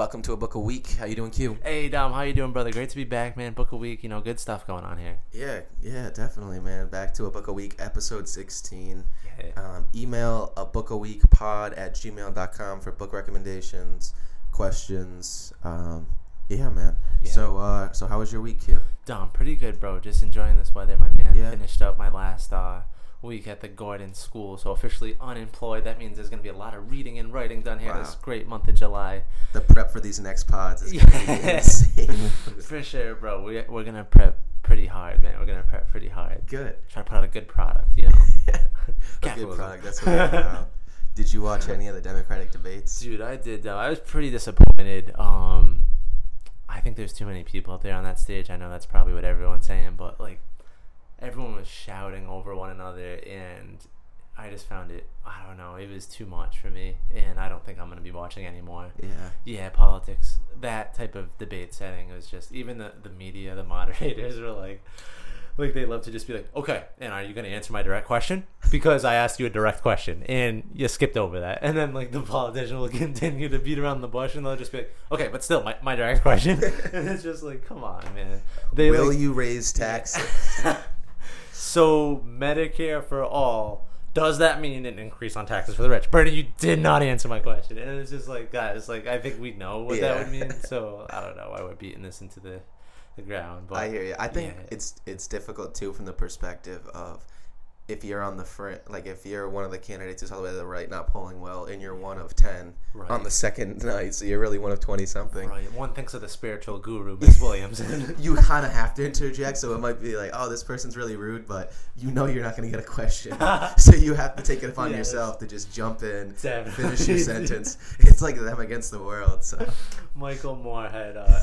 welcome to a book a week. How you doing, Q? Hey Dom, how you doing, brother? Great to be back, man. Book a week, you know, good stuff going on here. Yeah, yeah, definitely, man. Back to a book a week, episode sixteen. Yeah. Um, email a book a week pod at gmail.com for book recommendations, questions. Um, yeah, man. Yeah. So, uh, so how was your week, Q? Dom, pretty good, bro. Just enjoying this weather, my man. Yeah. Finished up my last uh, week at the Gordon School, so officially unemployed. That means there's gonna be a lot of reading and writing done here Wow. this great month of July. The prep for these next pods is gonna be Yeah. insane. For sure, bro. We we're gonna prep pretty hard, man. We're gonna prep pretty hard. Good. Try to put out a good product, you know. a good product. That's what we're. Did you watch any of the Democratic debates? Dude, I did. Uh, I was pretty disappointed. Um, I think there's too many people up there on that stage. I know that's probably what everyone's saying, but like, everyone was shouting over one another, and I just found it. I don't know. It was too much for me, and I don't think I'm gonna be watching anymore. Yeah. Yeah, politics. That type of debate setting was just even the the media, the moderators were like. Like they love to just be like, okay, and are you going to answer my direct question? Because I asked you a direct question, and you skipped over that. And then like the politician will continue to beat around the bush, and they'll just be like, okay, but still, my, my direct question. and it's just like, come on, man. They Will like, you raise taxes? So Medicare for all. Does that mean an increase on taxes for the rich? Bernie, you did not answer my question, and it's just like, guys, like I think we know what that would mean. So I don't know why we're beating this into the, the ground. But I hear you. I think yeah. it's it's difficult too from the perspective of if you're on the front, like if you're one of the candidates who's all the way to the right, not polling well, and you're one of ten on the second night, so you're really one of twenty something. Right. One thinks of the spiritual guru, Miss Williams. You kind of have to interject, so it might be like, oh, this person's really rude, but you know you're not going to get a question, so you have to take it upon Yes. yourself to just jump in, Definitely. finish your sentence. It's like them against the world. So Michael Moore had uh,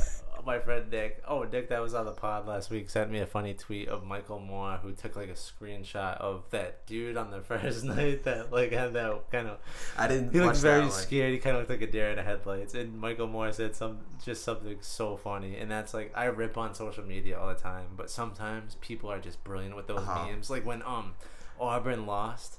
my friend Nick. Oh, Nick, that was on the pod last week. Sent me a funny tweet of Michael Moore who took like a screenshot of that dude on the first night that like had that kind of. I didn't. He looked very scared. He kind of looked like a deer in the headlights. And Michael Moore said some just something so funny. And that's like I rip on social media all the time, but sometimes people are just brilliant with those Uh-huh. memes. Like when um Auburn lost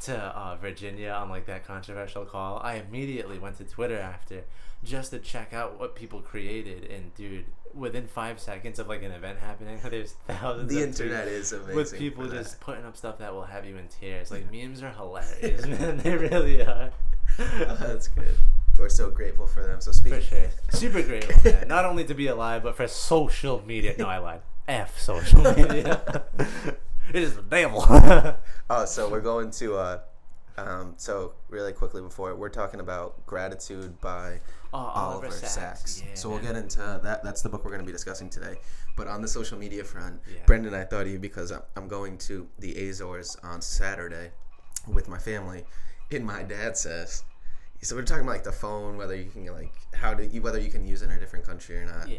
to uh, Virginia on like that controversial call, I immediately went to Twitter after just to check out what people created. And dude, within five seconds of like an event happening, there's thousands. The of internet is amazing. with people just putting up stuff that will have you in tears. Like memes are hilarious, man. They really are. That's good. We're so grateful for them. So speaking, sure. Super grateful, man. Not only to be alive, but for social media. No, I lied. F social media. it is the devil. oh, so we're going to. Uh, um, so really quickly before we're talking about gratitude by Oh, Oliver, Oliver Sacks. Sacks. Yeah, so we'll get into that. That's the book we're going to be discussing today. But on the social media front, Yeah. Brendan, I thought of you because I'm- going to the Azores on Saturday with my family. And my dad says, so we're talking about like the phone, whether you can like how to whether you can use it in a different country or not. yeah.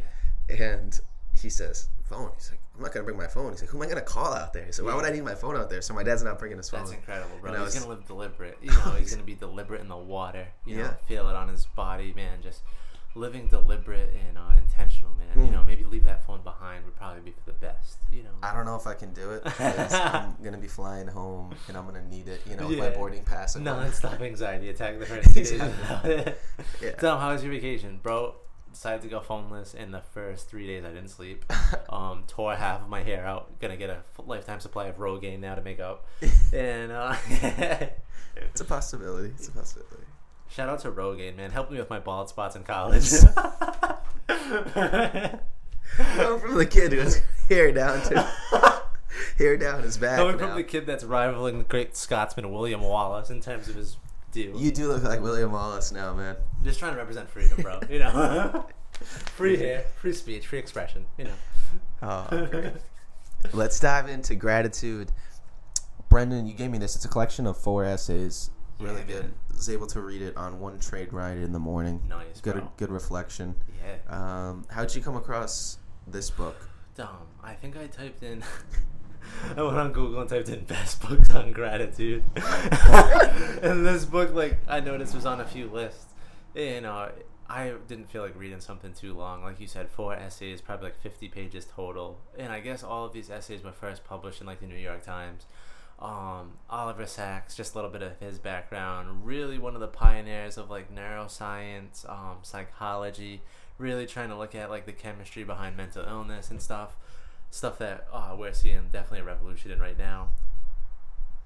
And he says, phone. He's like, I'm not gonna bring my phone. He's like, who am I gonna call out there? So why would I need my phone out there? So my dad's not bringing his phone. That's incredible, bro. And He's was- gonna live deliberate. You know, he's gonna be deliberate in the water. You know, Yeah. feel it on his body, man. Just living deliberate and uh, intentional, man. You Mm. know, maybe leave that phone behind would probably be for the best. You know. I don't know if I can do it. I'm gonna be flying home and I'm gonna need it. You know, with my boarding pass. Non-stop anxiety attack the first days Exactly. Yeah. Tom, how was your vacation, bro? Decided to go phoneless in the first three days. I didn't sleep. Um, tore half of my hair out. Gonna get a lifetime supply of Rogaine now to make up. And uh, It's a possibility. It's a possibility. shout out to Rogaine, man. Helped me with my bald spots in college. Going from the kid who has hair down to hair down his back. Coming now. from the kid that's rivaling the great Scotsman William Wallace in terms of his due. You do look like William Wallace now, man. Just trying to represent freedom, bro. You know, free hair, free speech, free expression. You know. Oh. Let's dive into gratitude. Brendan, you gave me this. It's a collection of four essays. Really Yeah, good. man. Was able to read it on one trade ride in the morning. Nice, Good, bro. good reflection. Yeah. Um, how'd you come across this book? Dom. I think I typed in. I went on Google and typed in best books on gratitude, and this book, like, I noticed was on a few lists. And uh, I didn't feel like reading something too long. Like you said, four essays, probably like fifty pages total. And I guess all of these essays were first published in like the New York Times. Um, Oliver Oliver Sacks, just a little bit of his background. Really, one of the pioneers of like neuroscience, um, psychology. Really trying to look at like the chemistry behind mental illness and stuff. Stuff that uh, we're seeing definitely a revolution in right now.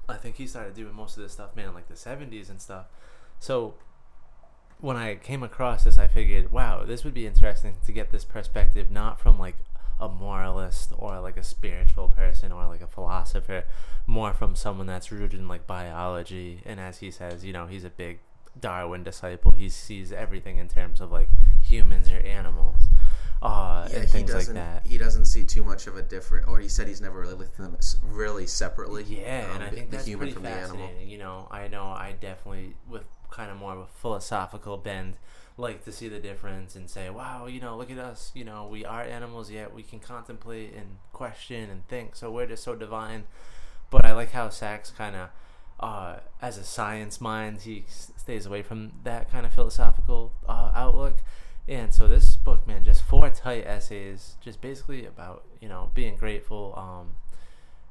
I think he started doing most of this stuff, man, like the '70s and stuff. So when I came across this, I figured, wow, this would be interesting to get this perspective, not from like a moralist or like a spiritual person or like a philosopher, more from someone that's rooted in like biology. And as he says, you know, he's a big Darwin disciple. He sees everything in terms of like humans or animals. Uh, Yeah, and he things like doesn't. that. He doesn't see too much of a different, or he said he's never really looked them really separately. Yeah, um, and I think the that's human pretty from the animal. You know, I know I definitely, with kind of more of a philosophical bend, like to see the difference and say, wow, you know, look at us. You know, we are animals, yet we can contemplate and question and think. So we're just so divine. But I like how Sacks kind of, uh, as a science mind, he s- stays away from that kind of philosophical uh, outlook. And so this book, man, just four tight essays, just basically about you know being grateful. Um,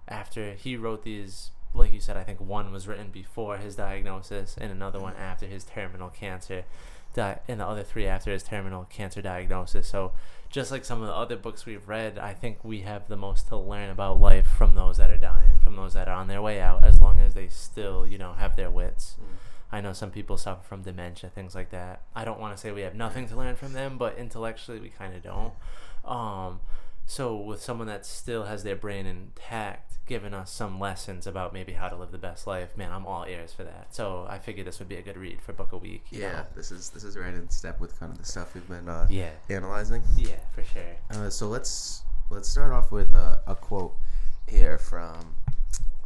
after he wrote these, like you said, I think one was written before his diagnosis, and another one after his terminal cancer, di- and the other three after his terminal cancer diagnosis. So, just like some of the other books we've read, I think we have the most to learn about life from those that are dying, from those that are on their way out, as long as they still, you know, have their wits. I know some people suffer from dementia, things like that. I don't want to say we have nothing to learn from them, but intellectually we kind of don't. Um, so with someone that still has their brain intact, giving us some lessons about maybe how to live the best life, man, I'm all ears for that. So I figured this would be a good read for Book a Week. you Yeah, know? this is this is right in step with kind of the stuff we've been uh, yeah, analyzing. yeah, for sure. Uh, so let's let's start off with a, a quote here from.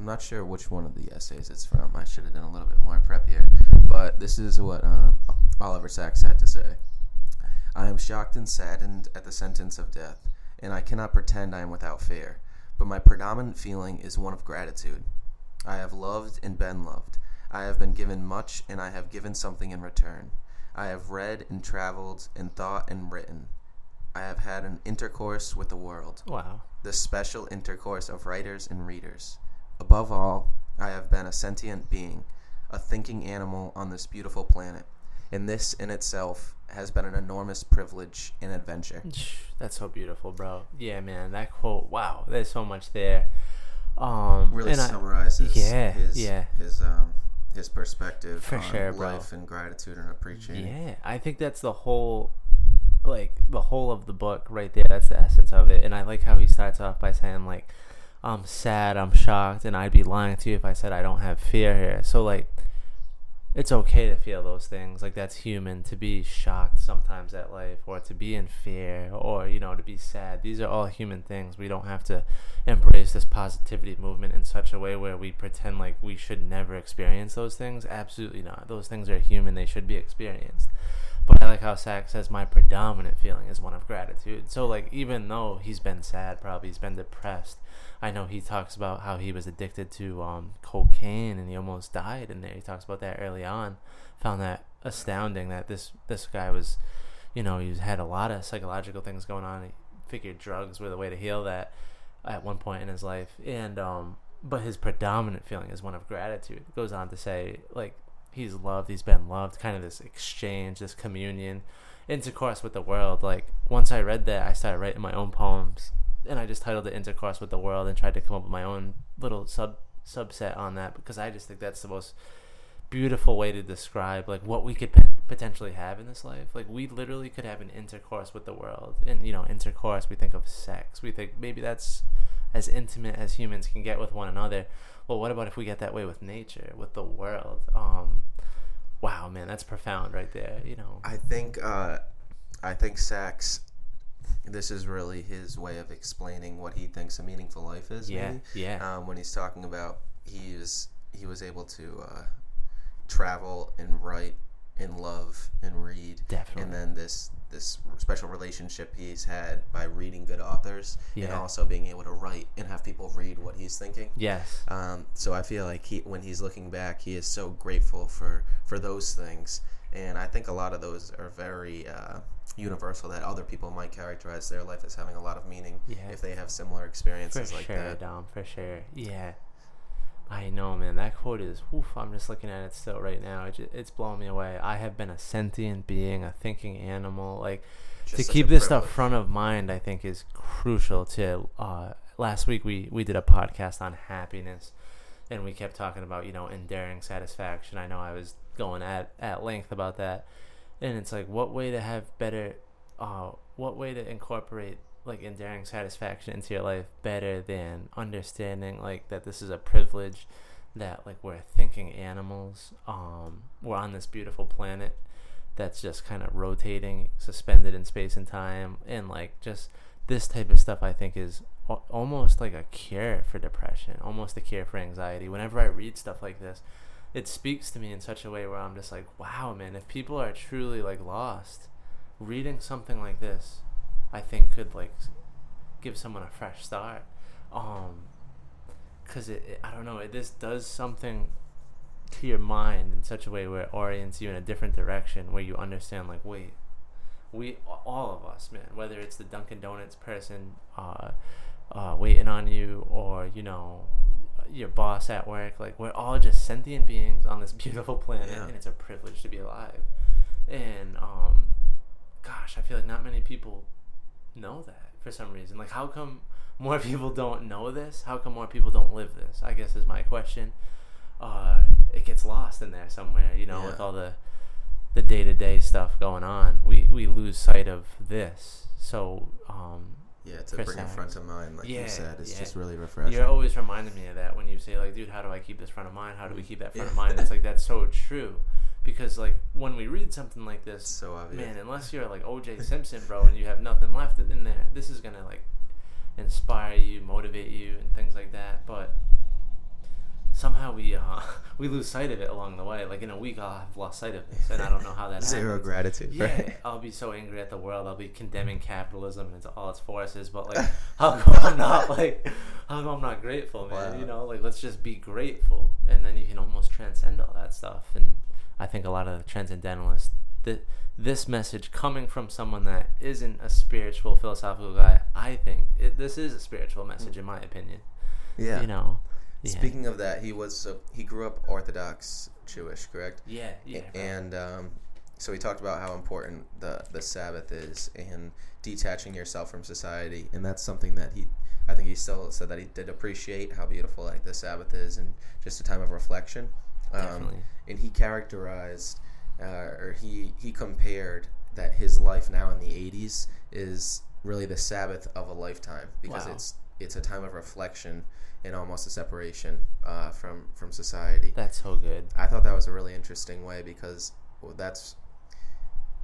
I'm not sure which one of the essays it's from. I should have done a little bit more prep here, but this is what um, Oliver Sacks had to say. I am shocked and saddened at the sentence of death, and I cannot pretend I am without fear. But my predominant feeling is one of gratitude. I have loved and been loved. I have been given much, and I have given something in return. I have read and traveled and thought and written. I have had an intercourse with the world, Wow. the special intercourse of writers and readers. Above all, I have been a sentient being, a thinking animal on this beautiful planet, and this in itself has been an enormous privilege and adventure. That's so beautiful, bro. Yeah, man, that quote. Wow, there's so much there. Um, Really and I- summarizes yeah, his yeah. his um his perspective For on sure, life and gratitude and appreciating. Yeah, I think that's the whole, like the whole of the book right there. That's the essence of it. And I like how he starts off by saying like, "I'm sad, I'm shocked, and I'd be lying to you if I said I don't have fear here." So like, it's okay to feel those things. Like that's human to be shocked sometimes at life, or to be in fear, or you know to be sad. These are all human things. We don't have to embrace this positivity movement in such a way where we pretend like we should never experience those things. Absolutely not. Those things are human. They should be experienced. But I like how Sacks says my predominant feeling is one of gratitude. So like even though he's been sad, probably he's been depressed. I know he talks about how he was addicted to um, cocaine and he almost died in there. He talks about that early on. Found that astounding that this this guy was, you know, he had a lot of psychological things going on. He figured drugs were the way to heal that at one point in his life. And um, but his predominant feeling is one of gratitude. It goes on to say like he's loved, he's been loved, kind of this exchange, this communion, intercourse with the world. Like once I read that, I started writing my own poems, and I just titled it "Intercourse with the World" and tried to come up with my own little sub subset on that because I just think that's the most beautiful way to describe like what we could potentially have in this life. Like we literally could have an intercourse with the world, and you know, intercourse. We think of sex. We think maybe that's as intimate as humans can get with one another. Well, what about if we get that way with nature, with the world? Um, wow, man, that's profound right there. You know, I think uh, I think Sacks. This is really his way of explaining what he thinks a meaningful life is. yeah, maybe. yeah, Um, when he's talking about he is he was able to uh, travel and write and love and read, definitely. and then this this special relationship he's had by reading good authors and also being able to write and have people read what he's thinking. yes, Um, so I feel like he, when he's looking back, he is so grateful for for those things, and I think a lot of those are very uh, universal. That other people might characterize their life as having a lot of meaning Yeah. if they have similar for experiences like sure, that. Dom, for sure. Yeah. I know, man. That quote is. Oof, I'm just looking at it still right now. It just, it's blowing me away. I have been a sentient being, a thinking animal. Like Just to keep this stuff front of mind, I think is crucial. To uh, last week we we did a podcast on happiness, and we kept talking about you know enduring satisfaction. I know I was going at at length about that, and it's like what way to have better, uh, what way to incorporate like enduring satisfaction into your life better than understanding like that this is a privilege that like we're thinking animals um we're on this beautiful planet that's just kind of rotating suspended in space and time. And like just this type of stuff i think is almost like a cure for depression almost a cure for anxiety. Whenever i read stuff like this it speaks to me in such a way where i'm just like wow man if people are truly like lost reading something like this i think could like give someone a fresh start. Um because it, it i don't know it this does something to your mind in such a way where it orients you in a different direction where you understand like wait we all of us man whether it's the dunkin donuts person uh, uh, waiting on you or you know your boss at work like we're all just sentient beings on this beautiful planet Yeah. and it's a privilege to be alive. And um gosh i feel like not many people know that for some reason. Like how come more people don't know this? How come more people don't live this? I guess is my question. Uh it gets lost in there somewhere you know Yeah. with all the the day-to-day stuff going on. We we lose sight of this. So um Yeah, to bring it front of mind, like Yeah, you said, it's yeah. just really refreshing. you're always reminding me of that when you say like dude how do i keep this front of mind how do we mm. keep that front of Yeah. mind it's like that's so true because like when we read something like this so obvious. man unless you're like oj simpson bro and you have nothing left in there this is gonna like inspire you motivate you and things like that but somehow we uh we lose sight of it along the way like in a week i'll have lost sight of this and i don't know how that Zero happens. gratitude. Yeah, right? I'll be so angry at the world. I'll be condemning capitalism and all its forces. But like, how come I'm not like, how come I'm not grateful, man? Wow. You know, like let's just be grateful, and then you can almost transcend all that stuff. And I think a lot of the transcendentalists, th- this message coming from someone that isn't a spiritual, philosophical guy, I think it, this is a spiritual message, in my opinion. Yeah. You know. Yeah. Speaking of that, he was uh, he grew up Orthodox Jewish, correct? Yeah. Yeah. right. And um, so he talked about how important the the Sabbath is and detaching yourself from society, and that's something that he. I think he still said that he did appreciate how beautiful like the Sabbath is and just a time of reflection. Um, Definitely. and he characterized uh, or he he compared that his life now in the 80s is really the Sabbath of a lifetime because Wow. it's it's a time of reflection and almost a separation uh, from from society. That's so good. I thought that was a really interesting way because well, that's.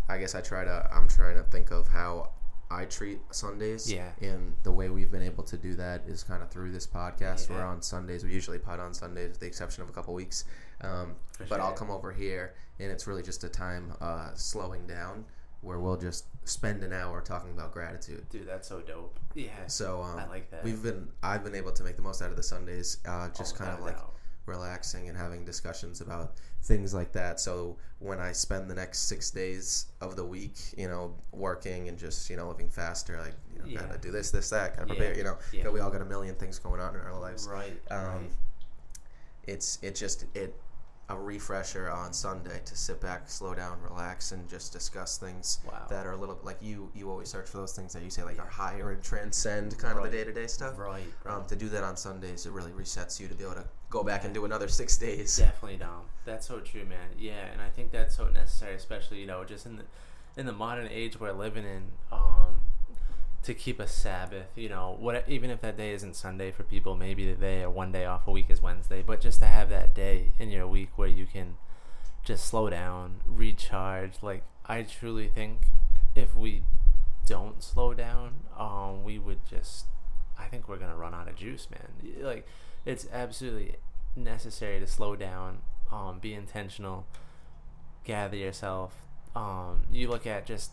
I guess I try to. I'm trying to think of how I treat Sundays. Yeah. And the way we've been able to do that is kind of through this podcast. Yeah. We're on Sundays. We usually pod on Sundays, with the exception of a couple weeks. Um, but I'll come over here, and it's really just a time uh, slowing down where we'll just spend an hour talking about gratitude. Dude, that's so dope. Yeah. So um, I like that. We've been. I've been able to make the most out of the Sundays. Uh, just Oh, kind of like doubt. relaxing and having discussions about things like that. So when I spend the next six days of the week, you know, working and just you know living faster, like you know, Yeah. gotta do this, this, that, gotta Yeah. prepare. You know, Yeah. we all got a million things going on in our lives. Right. Um, right. It's it just it a refresher on Sunday to sit back, slow down, relax, and just discuss things Wow. that are a little like you. You always search for those things that you say like are higher and transcend kind of the day to day stuff. Right. right. Um, to do that on Sundays, it really resets you to be able to go back and do another six days. Definitely down. That's so true, man. Yeah, and I think that's so necessary, especially you know, just in the in the modern age we're living in, um, to keep a Sabbath. You know, what even if that day isn't Sunday for people, maybe the day or one day off a week is Wednesday, but just to have that day in your week where you can just slow down, recharge. Like I truly think if we don't slow down, um, we would just. I think we're gonna run out of juice, man. Like it's absolutely necessary to slow down, um, be intentional, gather yourself. Um, you look at just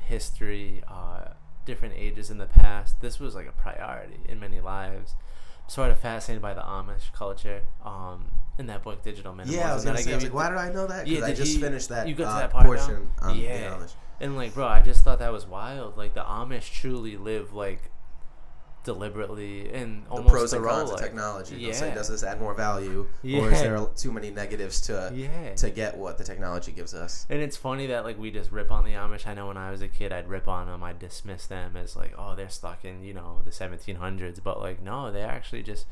history, uh, different ages in the past. This was like a priority in many lives. I'm sort of fascinated by the Amish culture. Um, in that book, Digital Minimalism. Yeah, I was gonna say, I was you- like, why did I know that? Yeah, I just he- finished that, you got to uh, that part portion the yeah. Amish. And like, bro, I just thought that was wild. Like the Amish truly live like deliberately and almost the pros and cons of technology. They'll say, Yeah. does this add more value, or is there too many negatives to Yeah. to get what the technology gives us? And it's funny that like we just rip on the Amish. I know when I was a kid, I'd rip on them. I'd dismiss them as like, oh, they're stuck in you know the 1700s. But like, no, they actually just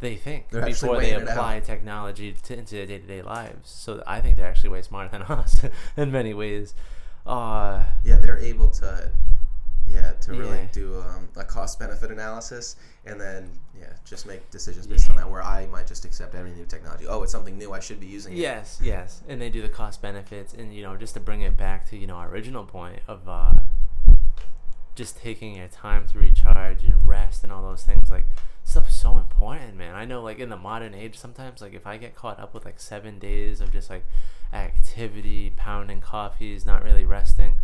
they think They're before they apply technology to, into their day to day lives. So I think they're actually way smarter than us in many ways. Uh, Yeah, they're able to, yeah, to really Yeah. do um, a cost benefit analysis, and then yeah, just make decisions based on that. Where I might just accept every new technology. Oh, it's something new. I should be using it. Yes, yes, and they do the cost benefits, and you know, just to bring it back to you know our original point of uh, just taking your time to recharge and rest and all those things, like stuff's so important, man. I know, like in the modern age, sometimes like if I get caught up with like seven days of just like activity, pounding coffees, not really resting,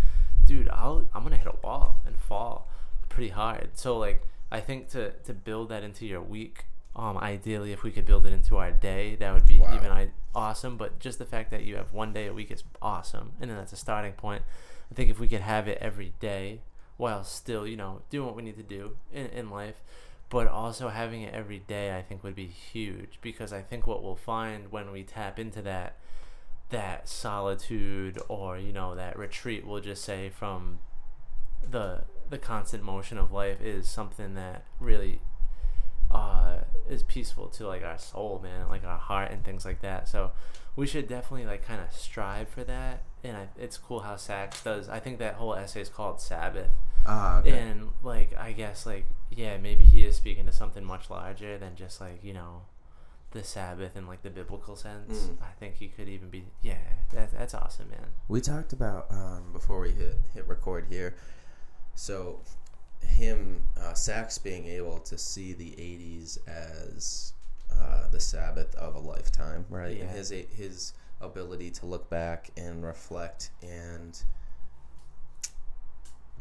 dude, I'll I'm gonna hit a wall and fall pretty hard. So like I think to to build that into your week, um, ideally if we could build it into our day, that would be Wow. even I, awesome. But just the fact that you have one day a week is awesome, and then that's a starting point. I think if we could have it every day while still, you know, doing what we need to do in, in life, but also having it every day, I think would be huge because I think what we'll find when we tap into that that solitude or you know that retreat we'll just say from the the constant motion of life is something that really uh, is peaceful to like our soul, man, like our heart and things like that. So we should definitely like kind of strive for that. And I, it's cool how Sacks does. I think that whole essay is called Sabbath, Ah, okay. and like I guess like yeah, maybe he is speaking to something much larger than just like you know the Sabbath in like the biblical sense. Mm. I think he could even be yeah. That, that's awesome, man. We talked about um, before we hit hit record here. So, him uh, Sacks being able to see the '80s as uh, the Sabbath of a lifetime, right? And Yeah. his his ability to look back and reflect and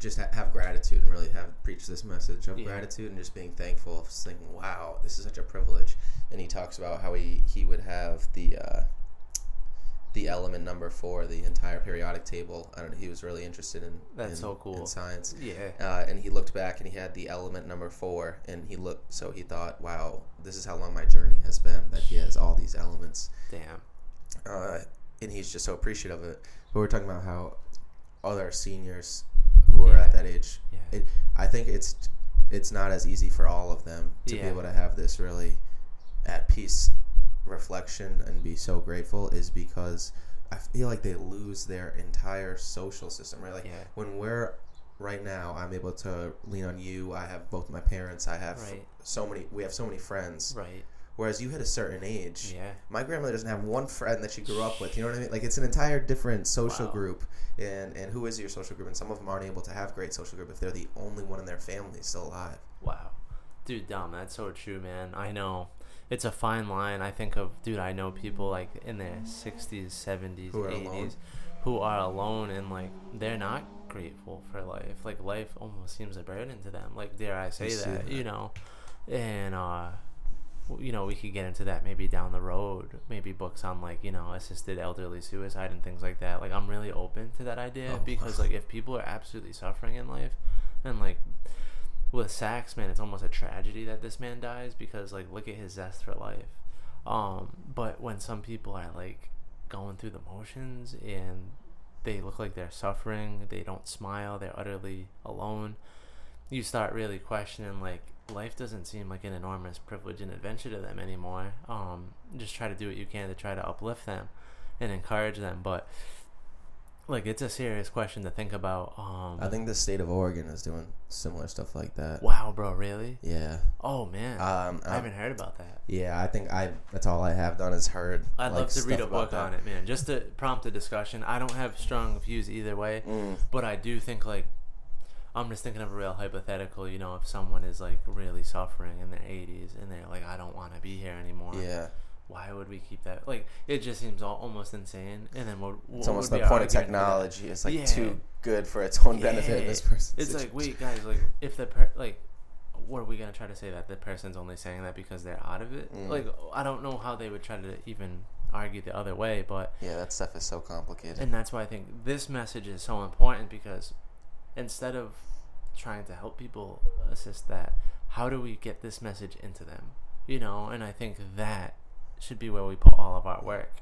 just ha- have gratitude and really have preach this message of Yeah. gratitude and just being thankful, just thinking, "Wow, this is such a privilege." And he talks about how he he would have the uh, the element number for the entire periodic table. I don't know. He was really interested in That's in- so cool. in science. Yeah. Uh, and he looked back and he had the element number four, and he looked. So he thought, "Wow, this is how long my journey has been. That he has all these elements." Damn. uh, and he's just so appreciative of it. But we're talking about how other seniors who are Yeah. at that age, Yeah. it, I think it's it's not as easy for all of them to Yeah. be able to have this really at peace reflection and be so grateful is because I feel like they lose their entire social system, right? Like Yeah. when we're right now, I'm able to lean on you. I have both my parents. I have Right. so many. We have so many friends. Right. Whereas you hit a certain age, Yeah. my grandmother doesn't have one friend that she grew up with. You know what I mean? Like it's an entire different social Wow. group, and and who is your social group? And some of them aren't able to have great social group if they're the only one in their family still alive. Wow. Dude, Dom. That's so true, man. I know. It's a fine line. I think of, dude, I know people like in their 60s, 70s, 80s who are alone and like they're not grateful for life. Like life almost seems a burden to them. Like, dare I say that, that. you know? And, uh, you know, we could get into that maybe down the road. Maybe books on like, you know, assisted elderly suicide and things like that. Like, I'm really open to that idea Oh, because, like, if people are absolutely suffering in life and like, with Sacks, man, it's almost a tragedy that this man dies because like look at his zest for life. Um, but when some people are like going through the motions and they look like they're suffering, they don't smile, they're utterly alone, you start really questioning like life doesn't seem like an enormous privilege and adventure to them anymore. Um, just try to do what you can to try to uplift them and encourage them, but like it's a serious question to think about. Um, I think the state of Oregon is doing similar stuff like that. Wow, bro, really? Yeah. Oh man, Um, I I- haven't heard about that. Yeah, I think I. That's all I have done is heard. I'd like, love to read a book on that. it, man, just to prompt a discussion. I don't have strong views either way, Mm. but I do think like I'm just thinking of a real hypothetical. You know, if someone is like really suffering in their 80s and they're like, I don't want to be here anymore. Yeah, Why would we keep that? Like, it just seems all, almost insane. And then what? it's almost the point of argument for that? technology. It's like Yeah. too good for its own benefit in this person. It's like, wait, guys, like if the per- like, what are we gonna try to say that the person's only saying that because they're out of it? Mm. Like, I don't know how they would try to even argue the other way, but Yeah, that stuff is so complicated. and that's why I think this message is so important because instead of trying to help people assist that, how do we get this message into them? You know, and I think that should be where we put all of our work.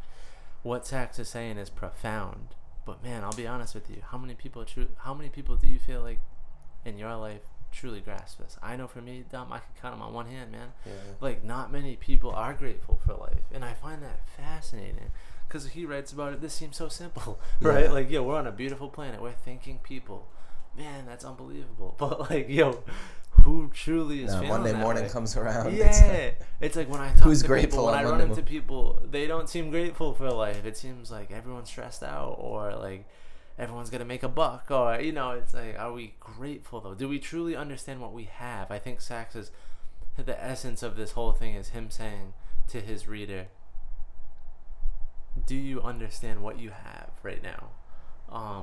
What Sacks is saying is profound, but man, I'll be honest with you. How many people true? How many people do you feel like in your life truly grasp this? I know for me, Dom, I can count them on one hand, man. Yeah. Like, not many people are grateful for life, and I find that fascinating because he writes about it. This seems so simple, right? Yeah. Like, yeah, we're on a beautiful planet. We're thinking people. Man, that's unbelievable. But like, yo, who truly is Nah, feeling Monday morning way? comes around. Yeah, it's it's like when I talk Who's to grateful people, when I run into people, they don't seem grateful for life. It seems like everyone's stressed out, or like everyone's gonna make a buck, or you know, it's like, are we grateful though? Do we truly understand what we have? I think Sacks is the essence of this whole thing is him saying to his reader, "Do you understand what you have right now?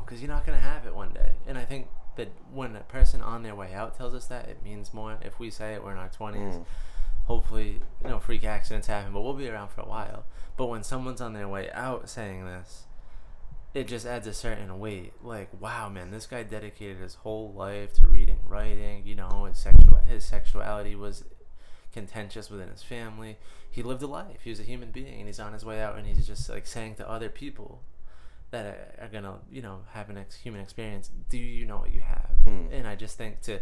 Because you're not gonna have it one day." And I think that when a person on their way out tells us that, it means more. If we say it, we're in our twenties Mm. hopefully you know freak accidents happen but we'll be around for a while but when someone's on their way out saying this it just adds a certain weight like wow man this guy dedicated his whole life to reading writing you know his sexual his sexuality was contentious within his family he lived a life he was a human being and he's on his way out and he's just like saying to other people that are, are gonna you know have an ex- human experience do you know what you have Hmm. and i just think to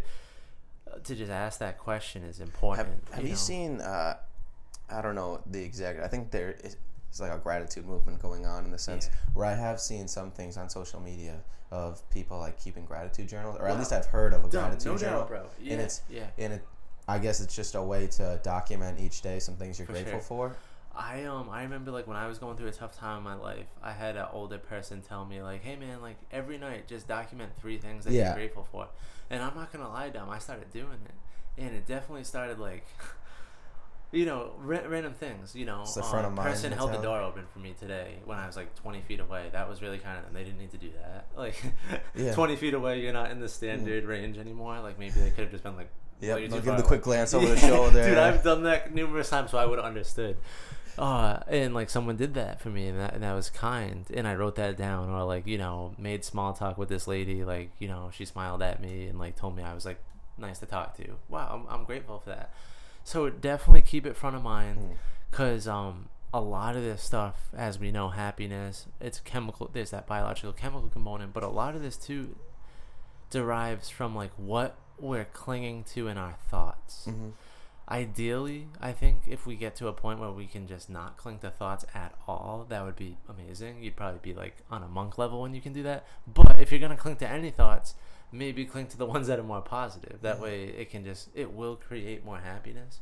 to just ask that question is important Have, have you, know? seen? Uh, I don't know the exact. I think there is it's like a gratitude movement going on in the sense Yeah. where I have seen some things on social media of people like keeping gratitude journals, or at least I've heard of a Dom, gratitude no journal. doubt, bro. Yeah, and it's yeah. and it. I guess it's just a way to document each day some things you're For grateful sure. for. I um I remember like when I was going through a tough time in my life, I had an older person tell me like, "Hey man, like every night just document three things that Yeah. you're grateful for." And I'm not gonna lie, Dom, I started doing it, and it definitely started like, you know, ra- random things. You know, It's the front of mind person held the door open for me today when I was like 20 feet away. That was really kind of them. They didn't need to do that. Like, Yeah. 20 feet away, you're not in the standard range anymore. Like maybe they could have just been like, Yep, "Well, you're they'll too give the quick glance over the shoulder. Dude, I've done that numerous times, so I would have understood. Uh, and like someone did that for me, and that, and that was kind. And I wrote that down, or like you know, made small talk with this lady. Like you know, she smiled at me and like told me I was like nice to talk to. Wow, I'm, I'm grateful for that. So definitely keep it front of mind, Mm. because um, a lot of this stuff, as we know, happiness, it's chemical. There's that biological chemical component, but a lot of this too derives from like what we're clinging to in our thoughts. Mhm. Ideally, I think if we get to a point where we can just not cling to thoughts at all, that would be amazing. You'd probably be like on a monk level when you can do that. But if you're gonna cling to any thoughts, maybe cling to the ones that are more positive. That way, it can just it will create more happiness.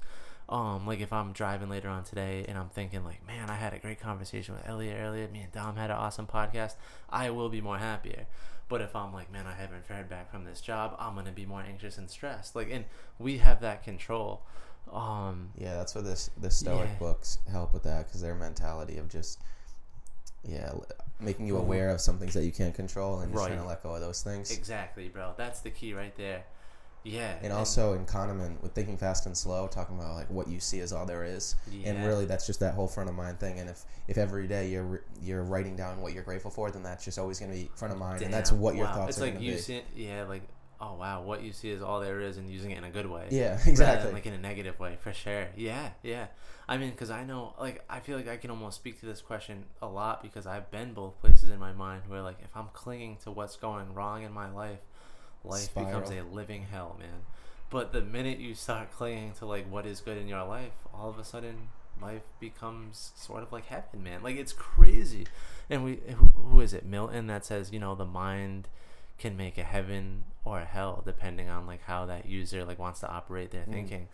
Um, like if I'm driving later on today and I'm thinking like, man, I had a great conversation with Elliot earlier. Me and Dom had an awesome podcast. I will be more happier. But if I'm like, man, I haven't heard back from this job, I'm gonna be more anxious and stressed. Like, and we have that control. Um, Yeah, that's where this the Stoic Yeah. books help with that because their mentality of just yeah making you aware of some things that you can't control and just trying to let go of those things. exactly, bro. That's the key right there. Yeah. And also in Kahneman with thinking fast and slow, talking about like what you see is all there is, and really that's just that whole front of mind thing. And if if every day you're re- you're writing down what you're grateful for, then that's just always going to be front of mind, and that's Damn, what your wow. thoughts It's are like going to you be. see, yeah, like oh wow, what you see is all there is, and using it in a good way. Yeah, exactly. like in a negative way, for sure. Yeah, yeah. I mean, because I know, like, I feel like I can almost speak to this question a lot because I've been both places in my mind where, like, if I'm clinging to what's going wrong in my life, life becomes a living hell, man. But the minute you start clinging to like what is good in your life, all of a sudden life becomes sort of like heaven, man. Like it's crazy. And we who, who is it? Milton that says, you know, the mind can make a heaven or a hell depending on like how that user like wants to operate their Mm. thinking.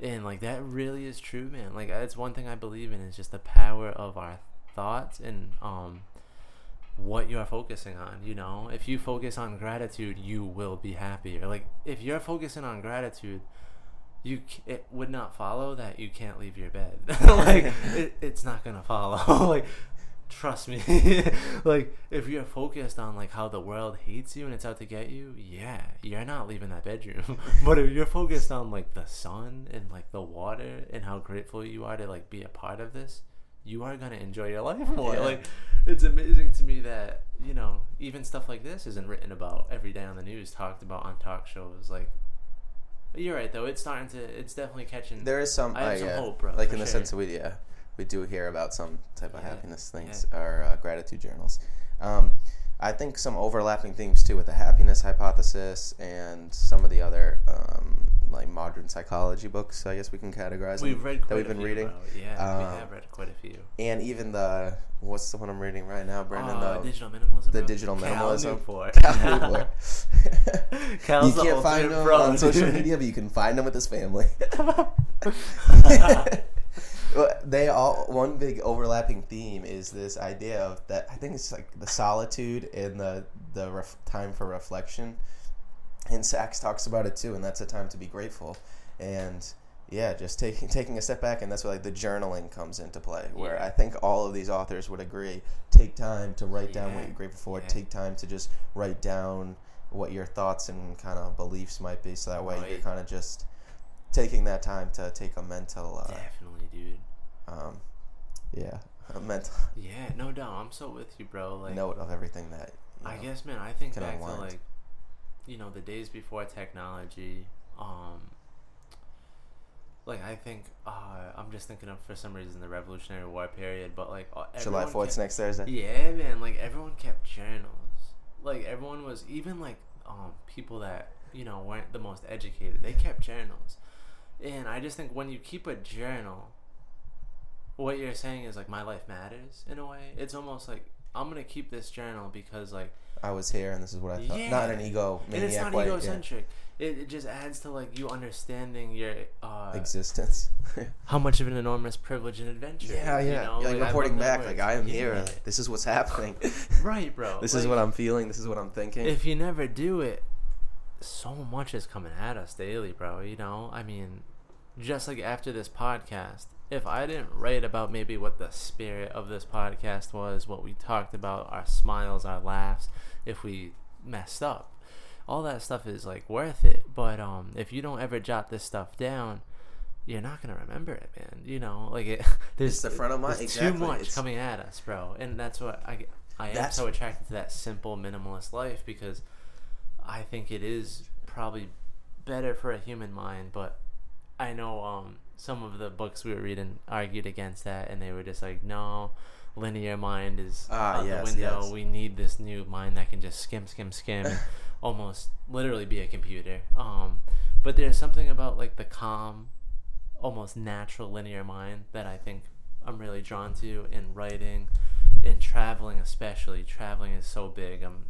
And like that really is true, man. Like that's one thing I believe in is just the power of our thoughts and um what you're focusing on you know if you focus on gratitude you will be happier like if you're focusing on gratitude you it would not follow that you can't leave your bed like it, it's not gonna follow like trust me like if you're focused on like how the world hates you and it's out to get you yeah you're not leaving that bedroom but if you're focused on like the sun and like the water and how grateful you are to like be a part of this you are gonna enjoy your life more Yeah. like it's amazing to me that you know even stuff like this isn't written about every day on the news talked about on talk shows like You're right though. It's starting to. It's definitely catching. There is some, I have uh, some yeah, hope, bro, Like in the sense of we, yeah, we do hear about some type of Yeah, happiness things or uh, gratitude journals. Um, I think some overlapping themes too with the happiness hypothesis and some of the other um, like modern psychology books. I guess we can categorize We've read quite that we've a been few, reading, bro. Yeah, we Um, have read quite a few. and even the what's the one I'm reading right now, Brandon? Uh, the digital minimalism. the bro? digital Cal minimalism. Newport. Cal Newport. you Cal's the can't find him pro, on social media, but you can find him with his family. They all one big overlapping theme is this idea of that I think it's like the solitude and the the ref, time for reflection, and Sacks talks about it too, and that's a time to be grateful, and yeah, just taking taking a step back, and that's where like the journaling comes into play, where Yeah. I think all of these authors would agree: take time to write down what you're grateful for, Yeah. take time to just write down what your thoughts and kind of beliefs might be, so that way you're kind of just taking that time to take a mental. Uh, Definitely, dude. Um, yeah, mental Yeah, no doubt. I'm so with you, bro. Like, note of everything that. you I guess, man. I think back unwind. to like, you know, the days before technology. Um, like I think uh, I'm just thinking of for some reason the Revolutionary War period, but like uh, July everyone Fourth next Thursday. Yeah, man. Like everyone kept journals. Like everyone was even like um people that you know weren't the most educated. They kept journals, and I just think when you keep a journal, what you're saying is like my life matters in a way. It's almost like I'm gonna keep this journal because like I was here, and this is what I thought. Yeah. Not an ego and it's not way. yeah. egocentric. It, it just adds to like you understanding your uh Existence. how much of an enormous privilege and adventure. yeah, yeah. You're like, I reporting back, like I am here. Like, this is what's happening. Right, bro. This is what I'm feeling. This is what I'm thinking. if you never do it, so much is coming at us daily, bro. You know, I mean, just like after this podcast, if I didn't write about maybe what the spirit of this podcast was, what we talked about, our smiles, our laughs, if we messed up, all that stuff is like worth it. But um, if you don't ever jot this stuff down, you're not gonna remember it, man. You know, like it. There's It's the front of my exactly. Too much It's- coming at us, bro, and that's what I. I am That's- so attracted to that simple minimalist life because I think it is probably better for a human mind, but I know um, some of the books we were reading argued against that, and they were just like, no, linear mind is Ah, out yes, the window. yes. We need this new mind that can just skim, skim, skim, and almost literally be a computer. Um, but there's something about like the calm, almost natural linear mind that I think I'm really drawn to in writing, in traveling especially. Traveling is so big. I'm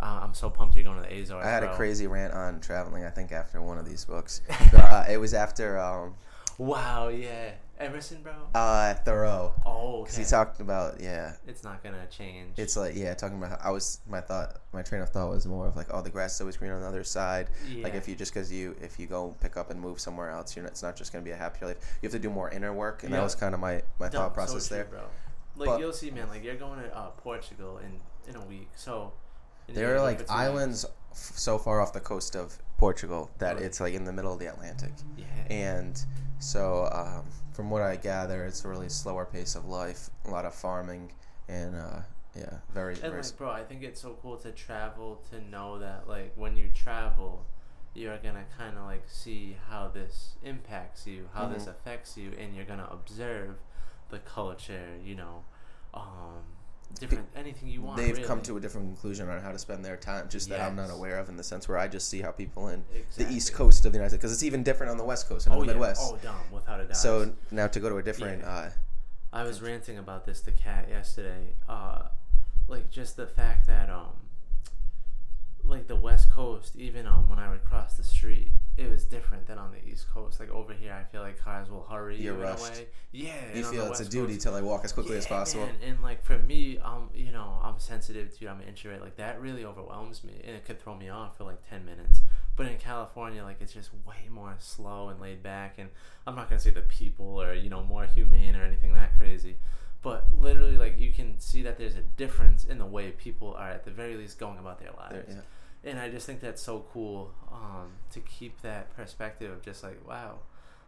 uh, I'm so pumped you're going to the Azores. I had a crazy rant on traveling. I think after one of these books, uh, it was after um, Wow, yeah, Emerson, bro. uh, Thoreau Oh, because okay. he talked about yeah. it's not gonna change. It's like yeah, talking about how I was my thought, my train of thought was more of like, oh, the grass is always green on the other side. Like if you just because you if you go pick up and move somewhere else, you're not, it's not just going to be a happier life. You have to do more inner work, and Yeah. that was kind of my my thought process so true, there. bro. Like But- you'll see, man. Like you're going to uh, Portugal in in a week, so There you're like islands f- so far off the coast of Portugal that Right. it's like in the middle of the Atlantic. Yeah. and so um, from what I gather, it's a really slower pace of life, a lot of farming, and uh, yeah, very And very. like, bro, I think it's so cool to travel to know that, like, when you travel, you're gonna kind of like see how this impacts you, how this Mhm. affects you, and you're gonna observe the culture. You know, um, different anything you want. They've really. come to a different conclusion on how to spend their time, just that I'm not aware of in the sense where I just see how people in the East Coast of the United States, because it's even different on the West Coast and oh the yeah. Midwest. Oh, Dom, without a doubt. So now to go to a different, Yeah. uh, I was ranting about this to Kat yesterday. Uh, like just the fact that um, like the West Coast, even um, when I would cross the street, it was different than on the East Coast. Like over here, I feel like cars will hurry You're you rushed. in a way. Yeah, you feel it's a duty Coast- to like walk as quickly as possible. man. And like for me, um, you know, I'm sensitive to. I'm an introvert. Like that really overwhelms me, and it could throw me off for like ten minutes. But in California, like it's just way more slow and laid back. And I'm not gonna say the people are you know more humane or anything that crazy, but literally like you can see that there's a difference in the way people are at the very least going about their lives. Yeah. And I just think that's so cool um, to keep that perspective of just like, wow,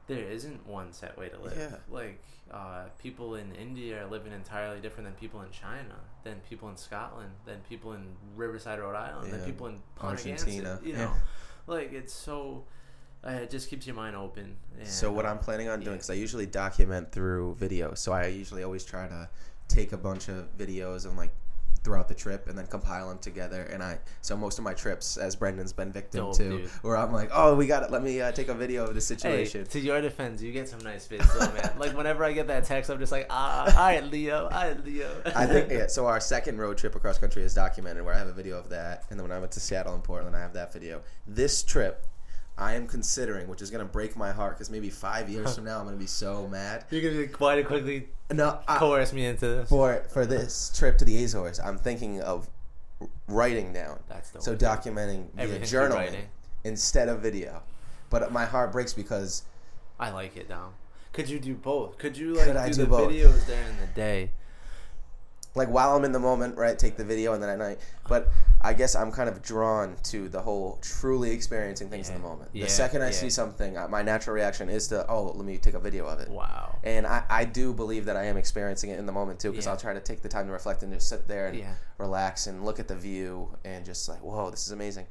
there isn't one set way to live. Yeah. Like, uh, people in India are living entirely different than people in China, than people in Scotland, than people in Riverside, Rhode Island, than people in Argentina. You yeah. know, like it's so. Uh, it just keeps your mind open. And, So what I'm planning on doing, yeah. because I usually document through video, so I usually always try to take a bunch of videos and like throughout the trip and then compile them together. And I so most of my trips, as Brendan's been victim Dope, to, dude. where I'm like, oh, we got it. Let me uh, take a video of the Hey, situation. to your defense, you get some nice vids, though, man. like whenever I get that text, I'm just like, ah, all right, Leo, all right, Leo. I think yeah. So our second road trip across country is documented, where I have a video of that, and then when I went to Seattle and Portland, I have that video. This trip, I am considering, which is gonna break my heart, because maybe five years from now, I'm gonna be so mad. You're gonna be and quickly No, I, coerce me into this. for for this trip to the Azores, I'm thinking of writing down. That's the So documenting via journaling instead of video. But my heart breaks because I like it, Dom. Could you do both? Could you like Could I do, do the both? videos during the day? Like while I'm in the moment, right, take the video and then at night. But I guess I'm kind of drawn to the whole truly experiencing things in the moment. Yeah, the second I yeah. see something, my natural reaction is to, oh, let me take a video of it. Wow. And I, I do believe that I am experiencing it in the moment too, because Yeah. I'll try to take the time to reflect and just sit there and Yeah. relax and look at the view and just like, whoa, this is amazing.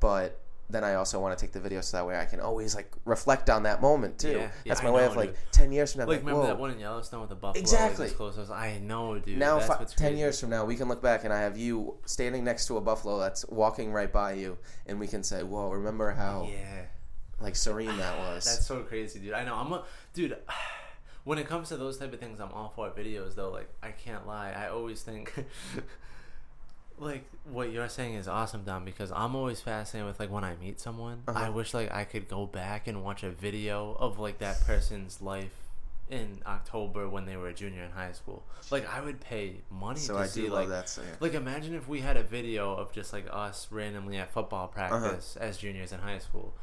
But then I also want to take the video so that way I can always like reflect on that moment too. Yeah, yeah, That's I my way know, of like dude. ten years from now. Like, Like, remember whoa. that one in Yellowstone with the buffalo? Exactly. Like, close. I, I know, dude. now, that's fi- what's ten crazy. years from now, we can look back and I have you standing next to a buffalo that's walking right by you, and we can say, "Whoa, remember how Yeah. like serene that was." That's so crazy, dude. I know. I'm a dude. When it comes to those type of things, I'm all for videos. Though, like I can't lie. I always think, like what you're saying is awesome, Dom. Because I'm always fascinated with like when I meet someone. Uh-huh. I wish like I could go back and watch a video of like that person's life in October when they were a junior in high school. Like I would pay money so to I see do like that saying. like imagine if we had a video of just like us randomly at football Uh-huh. practice as juniors in high school.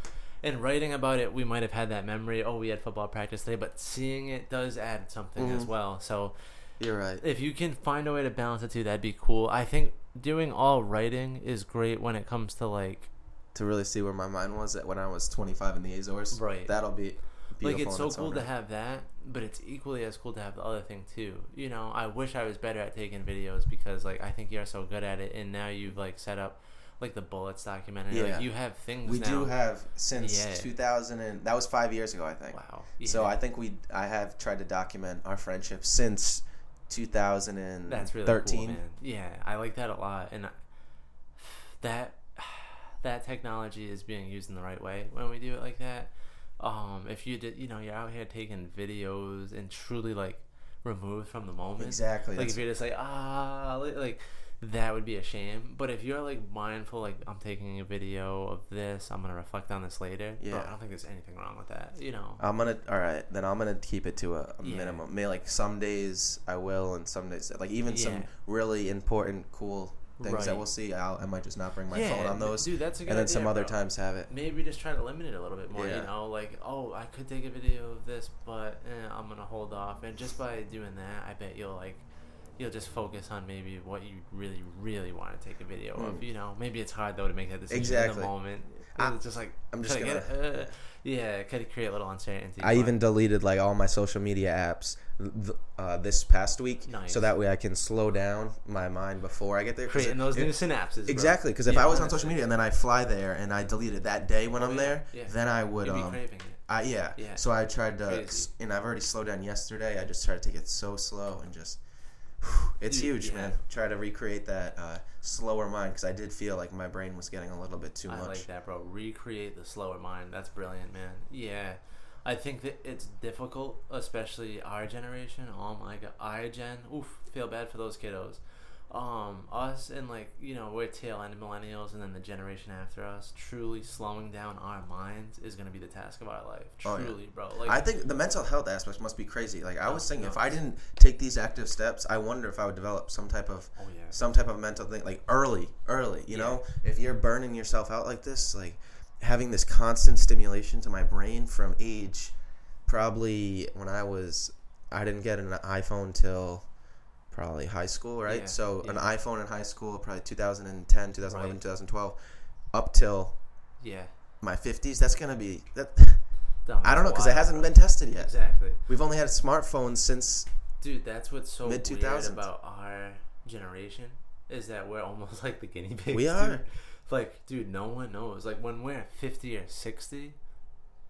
And writing about it, we might have had that memory. Oh, we had football practice today, but seeing it does add something as Mhm. well. So You're right. if you can find a way to balance it too, that'd be cool. I think doing all writing is great when it comes to like To really see where my mind was at when I was 25 in the Azores. Right. That'll be beautiful. like it's so its cool own to have that, but it's equally as cool to have the other thing too. You know, I wish I was better at taking videos because like I think you're so good at it, and now you've like set up like the bullets documentary. Yeah. Like you have things. We now. do have since Yeah. 2000 and that was five years ago, I think. Wow. So I think we I have tried to document our friendship since 2013. That's really cool, man. Yeah, I like that a lot, and that that technology is being used in the right way when we do it like that. Um, if you did, you know, you're out here taking videos and truly like removed from the moment. Exactly. Like if you're just like ah, like that would be a shame. But if you're like mindful, like I'm taking a video of this, I'm gonna reflect on this later. bro, Yeah. I don't think there's anything wrong with that. You know. I'm gonna all right. Then I'm gonna keep it to a, a Yeah. minimum. May like some days I will, and some days like even some really important, cool things that we'll see. I'll, I might just not bring my yeah, phone on those, dude. That's a good and then idea, some other bro. times have it. maybe just try to limit it a little bit more. Yeah. You know, like oh, I could take a video of this, but eh, I'm gonna hold off. And just by doing that, I bet you'll like you'll just focus on maybe what you really, really want to take a video of. Mm. You know, maybe it's hard though to make that decision in the moment. I- it's just like I'm just gonna. get it? Uh, yeah, could create a little uncertainty. I but- even deleted like all my social media apps th- uh, this past week, Nice. so that way I can slow down my mind before I get there. creating it- those it- new synapses. Exactly, because if Yeah, I was on social media and then I fly there and I delete it that day when Oh, I'm yeah, there, yeah. then I would You'd be um, craving it. I yeah. Yeah. So I tried to, Crazy. and I've already slowed down yesterday. I just tried to take it so slow and just. It's huge, yeah. man. Try to recreate that uh, slower mind because I did feel like my brain was getting a little bit too I much. like that, bro. Recreate the slower mind. That's brilliant, man. Yeah. I think that it's difficult, especially our generation. Oh my god, I gen. Oof, feel bad for those kiddos. Um, us and like you know we're tail end millennials, and then the generation after us. Truly slowing down our minds is gonna be the task of our life. Oh, yeah. Bro. Like I think the mental health aspect must be crazy. Like I was Oh, thinking, no. if I didn't take these active steps, I wonder if I would develop some type of oh yeah, some type of mental thing like early early you Yeah. know if you're burning yourself out like this like having this constant stimulation to my brain from age probably when i was i didn't get an iphone till probably high school right Yeah, so an iphone in high school probably 2010 2011 Right. 2012 up till yeah. my 50s that's gonna be that Dom, i don't know because it hasn't bro. been tested yet exactly. we've only had smartphones since Dude, that's what's so weird Mid-2000s. about our generation is that we're almost like the guinea pigs. We are. Dude. Like, dude, no one knows. Like when we're fifty or sixty,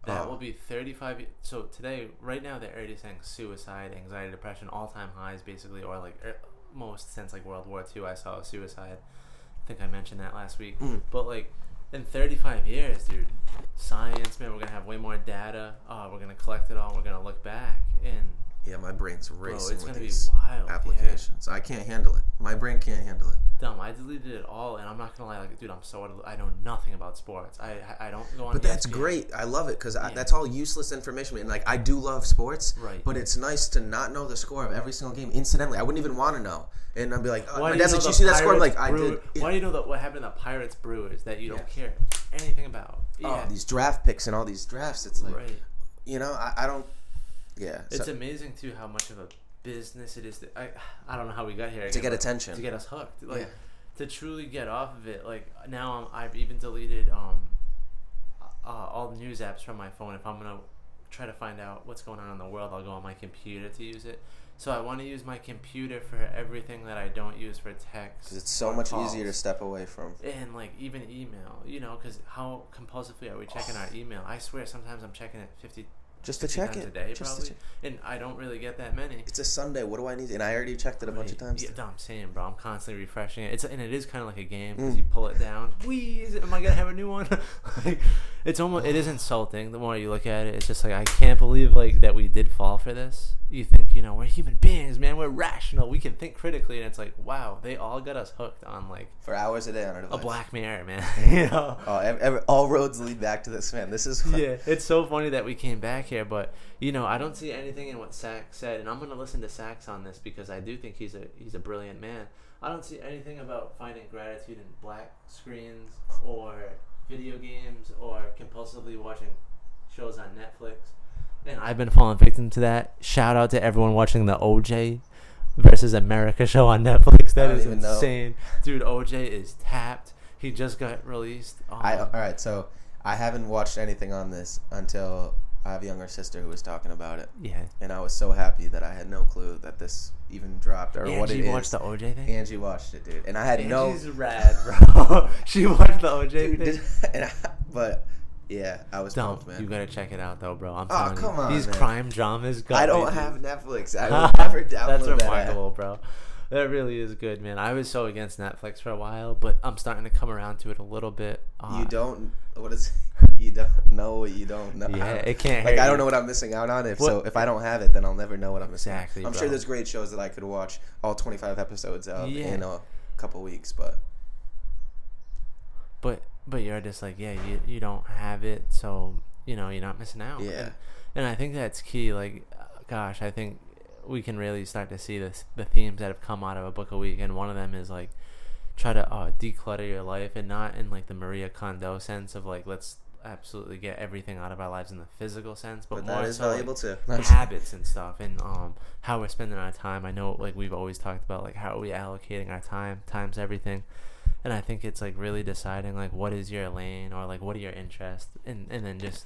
That Oh. will be 35. So today, right now, they're already saying suicide, anxiety, depression, all time highs, basically, or like er, most since like World War II. I saw a suicide. I think I mentioned that last week. Mm. But like in 35 years, dude, science, man, we're gonna have way more data. Oh, we're gonna collect it all. We're gonna look back, and Yeah, my brain's racing it's with these wild, yeah. applications. I can't handle it. My brain can't handle it. dumb. I deleted it all, and I'm not gonna lie, like, dude, I'm so I know nothing about sports. I I don't go on. But that's ESPN. great. I love it because Yeah. that's all useless information. And like, I do love sports, Right. But it's nice to not know the score of every single game. Incidentally, I wouldn't even want to know. And I'd be like, oh, Why my dad's like, you see that score? I'm like, I did. Why do you know that what happened to the Pirates Brewers that you don't Yeah. care anything about? Oh, these draft picks and all these drafts. It's like, right. you know, I, I don't. Yeah, It's so- amazing too how much of a business it is. To, I I don't know how we got here to get attention. to get us hooked. Like Yeah. to truly get off of it. Like now I'm, I've even deleted um uh, all news apps from my phone. If I'm gonna try to find out what's going on in the world, I'll go on my computer to use it. So I want to use my computer for everything that I don't use for text. Because it's so much calls. easier to step away from. and like even email, you know, because how compulsively are we checking our email? I swear sometimes I'm checking it 50 Just to check it. a day just to probably, check. and I don't really get that many. It's a Sunday. What do I need? And I already checked it a bunch of times. Yeah, no, I'm saying, bro. I'm constantly refreshing it. It's and it is kind of like a game because Mm. you pull it down. Wee, am I gonna have a new one? like, it's almost it is insulting. The more you look at it, it's just like I can't believe like that we did fall for this. You think you know we're human beings, man. We're rational. We can think critically, and it's like wow, they all got us hooked on like For hours a day on our a. Black Mirror, man. you know. Oh, ev ev all roads lead back to this man. This is yeah, it's so funny that we came back here, but you know, I don't see anything in what Sacks said, and I'm gonna listen to Sacks on this because I do think he's a he's a brilliant man. I don't see anything about finding gratitude in black screens or video games or compulsively watching shows on Netflix. And I've been falling victim to that. Shout out to everyone watching the OJ versus America show on Netflix. That is I even know. insane, dude. OJ is tapped. He just got released. I Um, all right. So I haven't watched anything on this until I have a younger sister who was talking about it, yeah. and I was so happy that I had no clue that this even dropped or what it Angie is. watched the OJ thing. Angie watched it, dude, and I had Angie's no. rad, bro. she watched the OJ Dude, thing. did, and I, but yeah, I was Don't pumped, man. you gotta check it out though, bro. I'm Oh, telling come you, on, these man. crime dramas. Got I don't dude. have Netflix. I will never download That's that. app. remarkable, bro. That really is good, man. I was so against Netflix for a while, but I'm starting to come around to it a little bit. Uh, You don't. What is? You don't know what you don't know. Yeah, it can't. Like I don't know what I'm missing out on. If What- so, if I don't have it, then I'll never know what I'm missing. out. Exactly, I'm bro. sure there's great shows that I could watch all 25 episodes of Yeah. in a couple weeks, but But but you're just like, yeah, you you don't have it, so you know you're not missing out. Yeah. And, and I think that's key. Like, gosh, I think we can really start to see this the themes that have come out of a book a week, and one of them is like try to uh, declutter your life, and not in like the Marie Kondo sense of like let's absolutely get everything out of our lives in the physical sense, but, but more that is so, like, valuable too. habits and stuff and um how we're spending our time i know like we've always talked about like how are we allocating our time time's everything and i think it's like really deciding like what is your lane or like what are your interests and and then just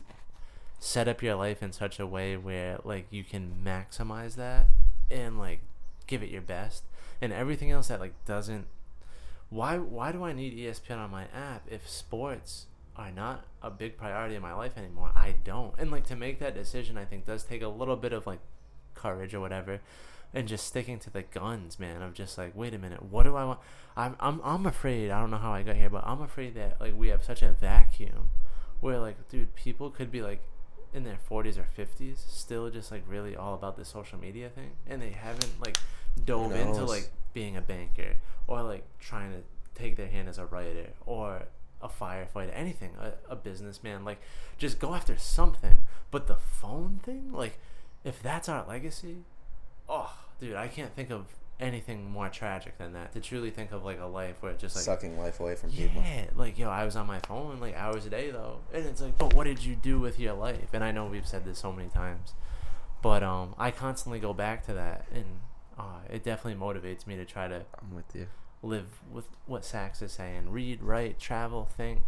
set up your life in such a way where like you can maximize that and like give it your best and everything else that like doesn't why why do i need espn on my app if sports are not a big priority in my life anymore? I don't. And like to make that decision i think does take a little bit of like courage or whatever and just sticking to the guns man of just like wait a minute what do i want? I'm i'm, I'm afraid i don't know how i got here but i'm afraid that like we have such a vacuum where like dude people could be like in their 40s or 50s still just like really all about the social media thing. And they haven't like dove into like being a banker or like trying to take their hand as a writer or a firefighter anything a, a businessman like just go after something. But the phone thing like if that's our legacy oh dude i can't think of anything more tragic than that to truly think of like a life where it's just like Sucking life away from people. yeah, like yo, I was on my phone like hours a day though, and it's like, but what did you do with your life? And I know we've said this so many times, but um, I constantly go back to that, and uh, it definitely motivates me to try to I'm with you. live with what Sacks is saying: read, write, travel, think.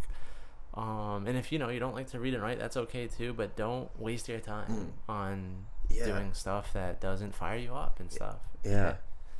Um, and if you know you don't like to read and write, that's okay too. But don't waste your time Mm. on Yeah. doing stuff that doesn't fire you up and stuff. Yeah.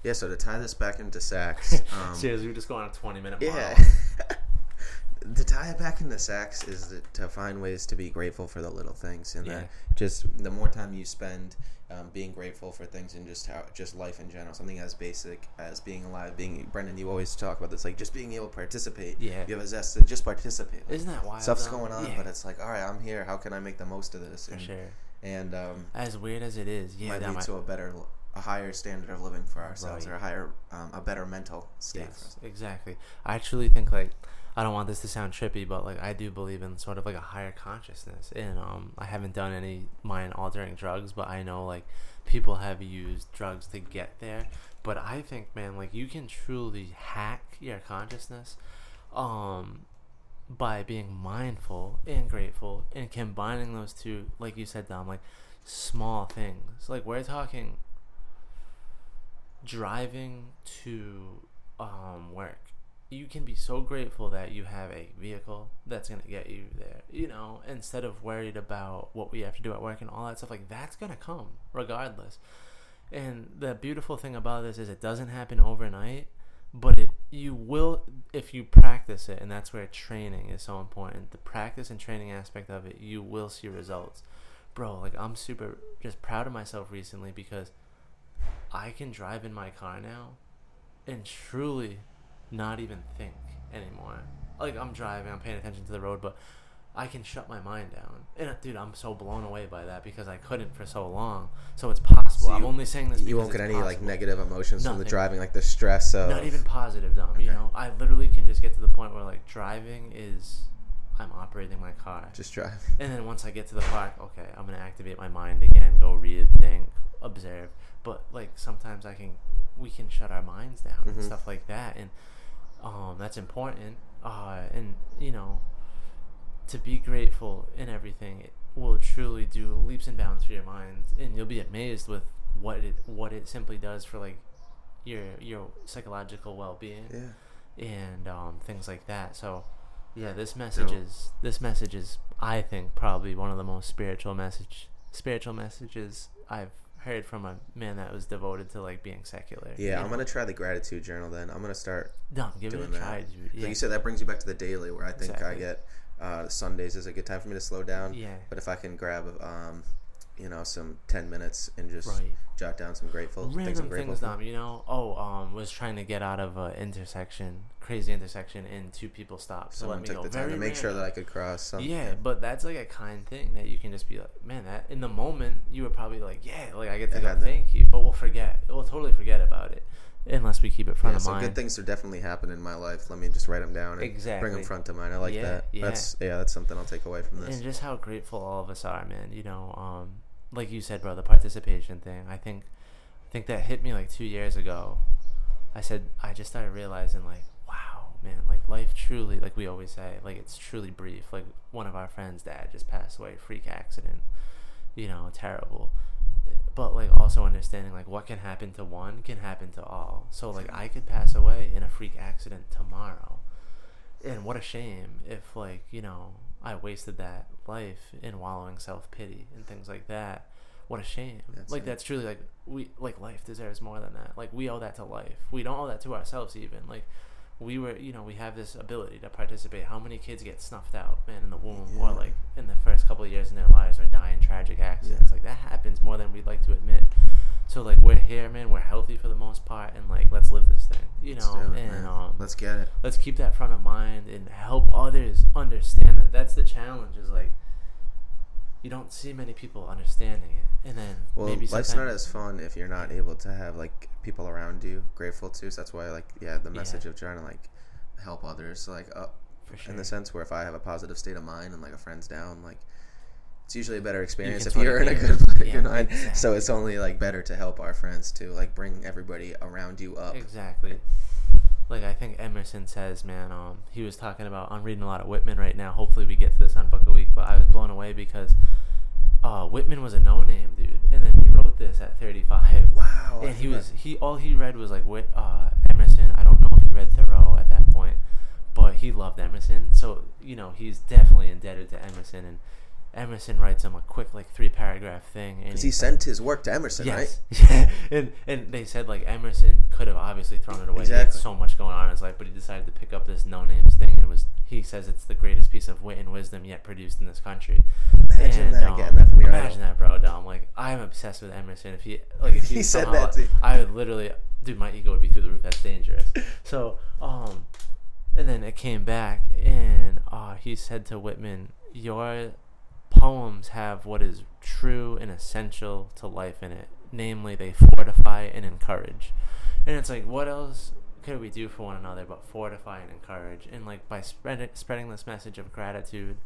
Yeah. So to tie this back into Sacks, um, Seriously, we just go on a twenty minute. yeah. to tie it back into Sacks is to find ways to be grateful for the little things and Yeah. that just the more time you spend um, being grateful for things and just how just life in general something as basic as being alive being brendan you always talk about this like just being able to participate Yeah. you have a zest to just participate Like, Isn't that wild? stuff's though? going on Yeah, but it's like all right i'm here how can i make the most of this for and, sure. and um, As weird as it is, yeah, might that lead might, to a better a higher standard of living for ourselves Right. or a higher um, a better mental state Yes, exactly. I actually think like I don't want this to sound trippy, but like I do believe in sort of like a higher consciousness. And um, I haven't done any mind altering drugs, but I know like people have used drugs to get there. But I think, man, like you can truly hack your consciousness, um, by being mindful and grateful and combining those two, like you said, Dom, like small things. Like we're talking driving to um, work, you can be so grateful that you have a vehicle that's gonna get you there. You know, instead of worried about what we have to do at work and all that stuff, like that's gonna come regardless. And the beautiful thing about this is it doesn't happen overnight, but it you will if you practice it, and that's where training is so important. The practice and training aspect of it, you will see results, bro. Like I'm super just proud of myself recently because I can drive in my car now and truly not even think anymore. Like I'm driving, I'm paying attention to the road, but I can shut my mind down. And uh, dude, I'm so blown away by that because I couldn't for so long. So it's possible. So I'm you- only saying this. you won't get any like negative emotions from the driving like the stress of Not even positive, Dom. You know, I literally can just get to the point where like driving is, I'm operating my car. just drive. And then once I get to the park, okay, I'm gonna activate my mind again, go read, think, observe. But like sometimes I can, we can shut our minds down and Mhm. stuff like that, and um, that's important. Uh, and you know, to be grateful in everything it will truly do leaps and bounds for your mind, and you'll be amazed with what it what it simply does for like your your psychological well being yeah and um, things like that. So, yeah, this message is this message is I think probably one of the most spiritual message spiritual messages I've heard from a man that was devoted to like being secular. yeah you i'm gonna try the gratitude journal then i'm gonna start Dom, give it doing a that. try, dude. like you said that brings you back to the daily where i think i get uh, sundays is a good time for me to slow down yeah, but if i can grab um, you know some 10 minutes and just right. jot down some grateful things i'm Random grateful things, for. You know, oh, um, was trying to get out of a intersection, crazy intersection, and two people stopped. to someone let me took go. the time to make sure that i could cross something Yeah, but that's like a kind thing that you can just be like, man, that in the moment you were probably like, yeah, like I get to I go, had that. thank you, but we'll forget, we'll totally forget about it unless we keep it front yeah, of so mind. good things are definitely happening in my life. Let me just write them down and bring them front of mind. I like Yeah, that. yeah. That's yeah, that's something I'll take away from this. and just how grateful all of us are, man. You know, um, like you said, bro, the participation thing. I think, I think that hit me like two years ago. I said I just started realizing like, wow, man, like life truly, like we always say, like it's truly brief. Like one of our friends' dad just passed away, freak accident. You know, terrible. But like also understanding like what can happen to one can happen to all. So like I could pass away in a freak accident tomorrow and what a shame if like you know i wasted that life in wallowing self-pity and things like that. What a shame. That's like it. that's truly like we like life deserves more than that. Like we owe that to life. We don't owe that to ourselves even. Like we were you know we have this ability to participate. How many kids get snuffed out man in the womb or like in the first couple of years in their lives or die in tragic accidents? Like that happens more than we'd like to admit so like we're here man we're healthy for the most part and like let's live this thing you know it, and man. um Let's get it. let's keep that front of mind and help others understand that that's the challenge is like you don't see many people understanding it and then Well, maybe life's not as fun if you're not able to have like people around you grateful to. So that's why like yeah, the Yeah. message of trying to like help others like uh, for sure. in the sense where if I have a positive state of mind and like a friend's down, like it's usually a better experience can if you're in a good, good Yeah, mind. So it's only like better to help our friends to like bring everybody around you up. exactly like i think emerson says man um he was talking about i'm reading a lot of whitman right now hopefully we get to this on book a week but i was blown away because uh whitman was a no-name dude and then he wrote this at 35 Wow. And he was he all he read was like Whit, uh, Emerson. I don't know if he read Thoreau at that point, but he loved Emerson. So you know he's definitely indebted to Emerson. And Emerson writes him a quick like three paragraph thing. Because he said- sent his work to Emerson, right? Yeah. And and they said like Emerson could have obviously thrown it away. He had Exactly. so much going on in his life, but he decided to pick up this no names thing, and it was he says it's the greatest piece of wit and wisdom yet produced in this country. Imagine And, that, um, getting that from your Imagine idol. that, bro, Dom. Like I'm obsessed with Emerson. If he like if he, He said that too. I would literally, dude, my ego would be through the roof. That's dangerous. So, um, and then it came back, and uh, he said to Whitman, "Your poems have what is true and essential to life in it. Namely, they fortify and encourage." And it's like, what else could we do for one another but fortify and encourage? And like by spreading spreading this message of gratitude,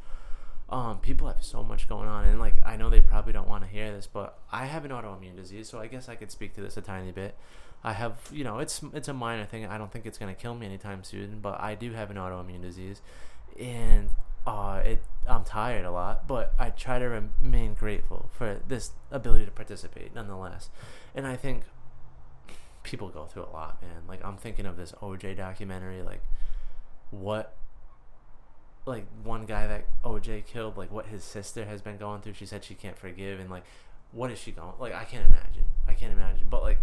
um, people have so much going on, and like I know they probably don't want to hear this, but I have an autoimmune disease, so I guess I could speak to this a tiny bit. I have, you know, it's it's a minor thing. I don't think it's gonna kill me anytime soon, but I do have an autoimmune disease, and uh, it I'm tired a lot, but I try to remain grateful for this ability to participate nonetheless, and I think people go through a lot, man. Like I'm thinking of this OJ documentary, like what like one guy that OJ killed, like what his sister has been going through. She said she can't forgive, and like, what is she going? Like, I can't imagine. I can't imagine. But like,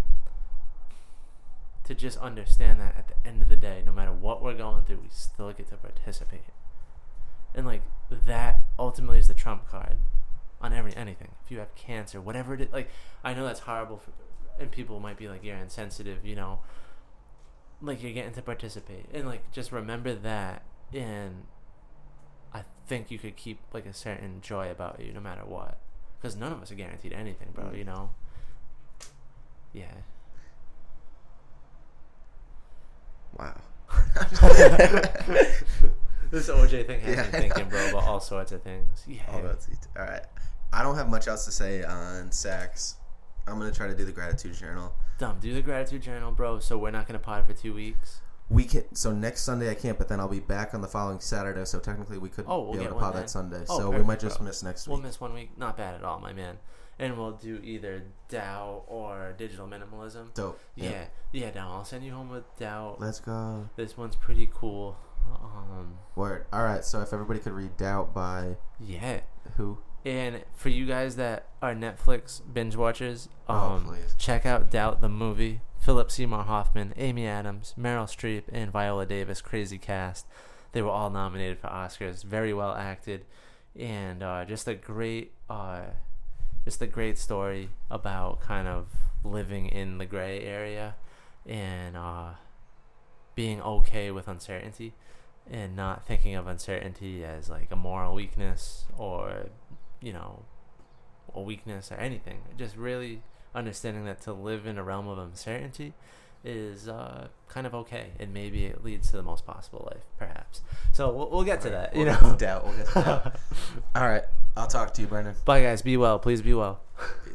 to just understand that at the end of the day, no matter what we're going through, we still get to participate, and like that ultimately is the trump card on every anything. If you have cancer, whatever it is, like I know that's horrible, for, and people might be like, "You're insensitive," you know. Like you're getting to participate, and like just remember that, and I think you could keep like a certain joy about you no matter what. Because none of us are guaranteed anything, bro. Mm. You know. Yeah. Wow. this OJ thing has Yeah, me thinking, bro, about all sorts of things. Yeah. All. All right. I don't have much else to say on Sacks. I'm gonna try to do the gratitude journal. Dom. Do the gratitude journal, bro. So we're not gonna pod for two weeks. We can. So next Sunday I can't, but then I'll be back on the following Saturday. So technically we could Oh, we'll be able to pod then. that Sunday. Oh, so we might just bro. miss next week. We'll miss one week. Not bad at all, my man. And we'll do either Doubt or digital minimalism. Dope. Yeah. Yeah, Doubt. I'll send you home with Doubt. Let's go. This one's pretty cool. Um. Word. All right. So if everybody could read Doubt by Yeah. who? And for you guys that are Netflix binge watchers, Oh, um, please. check out Doubt the movie. Philip Seymour Hoffman, Amy Adams, Meryl Streep, and Viola Davis. Crazy cast. They were all nominated for Oscars. Very well acted, and uh, just a great, uh, just a great story about kind of living in the gray area and uh, being okay with uncertainty and not thinking of uncertainty as like a moral weakness or you know a weakness or anything just really understanding that to live in a realm of uncertainty is uh, kind of okay and maybe it leads to the most possible life perhaps so we'll, we'll get to that you We'll know Doubt. We'll get to Doubt. All right. I'll talk to you, Brendan. bye guys be well please be well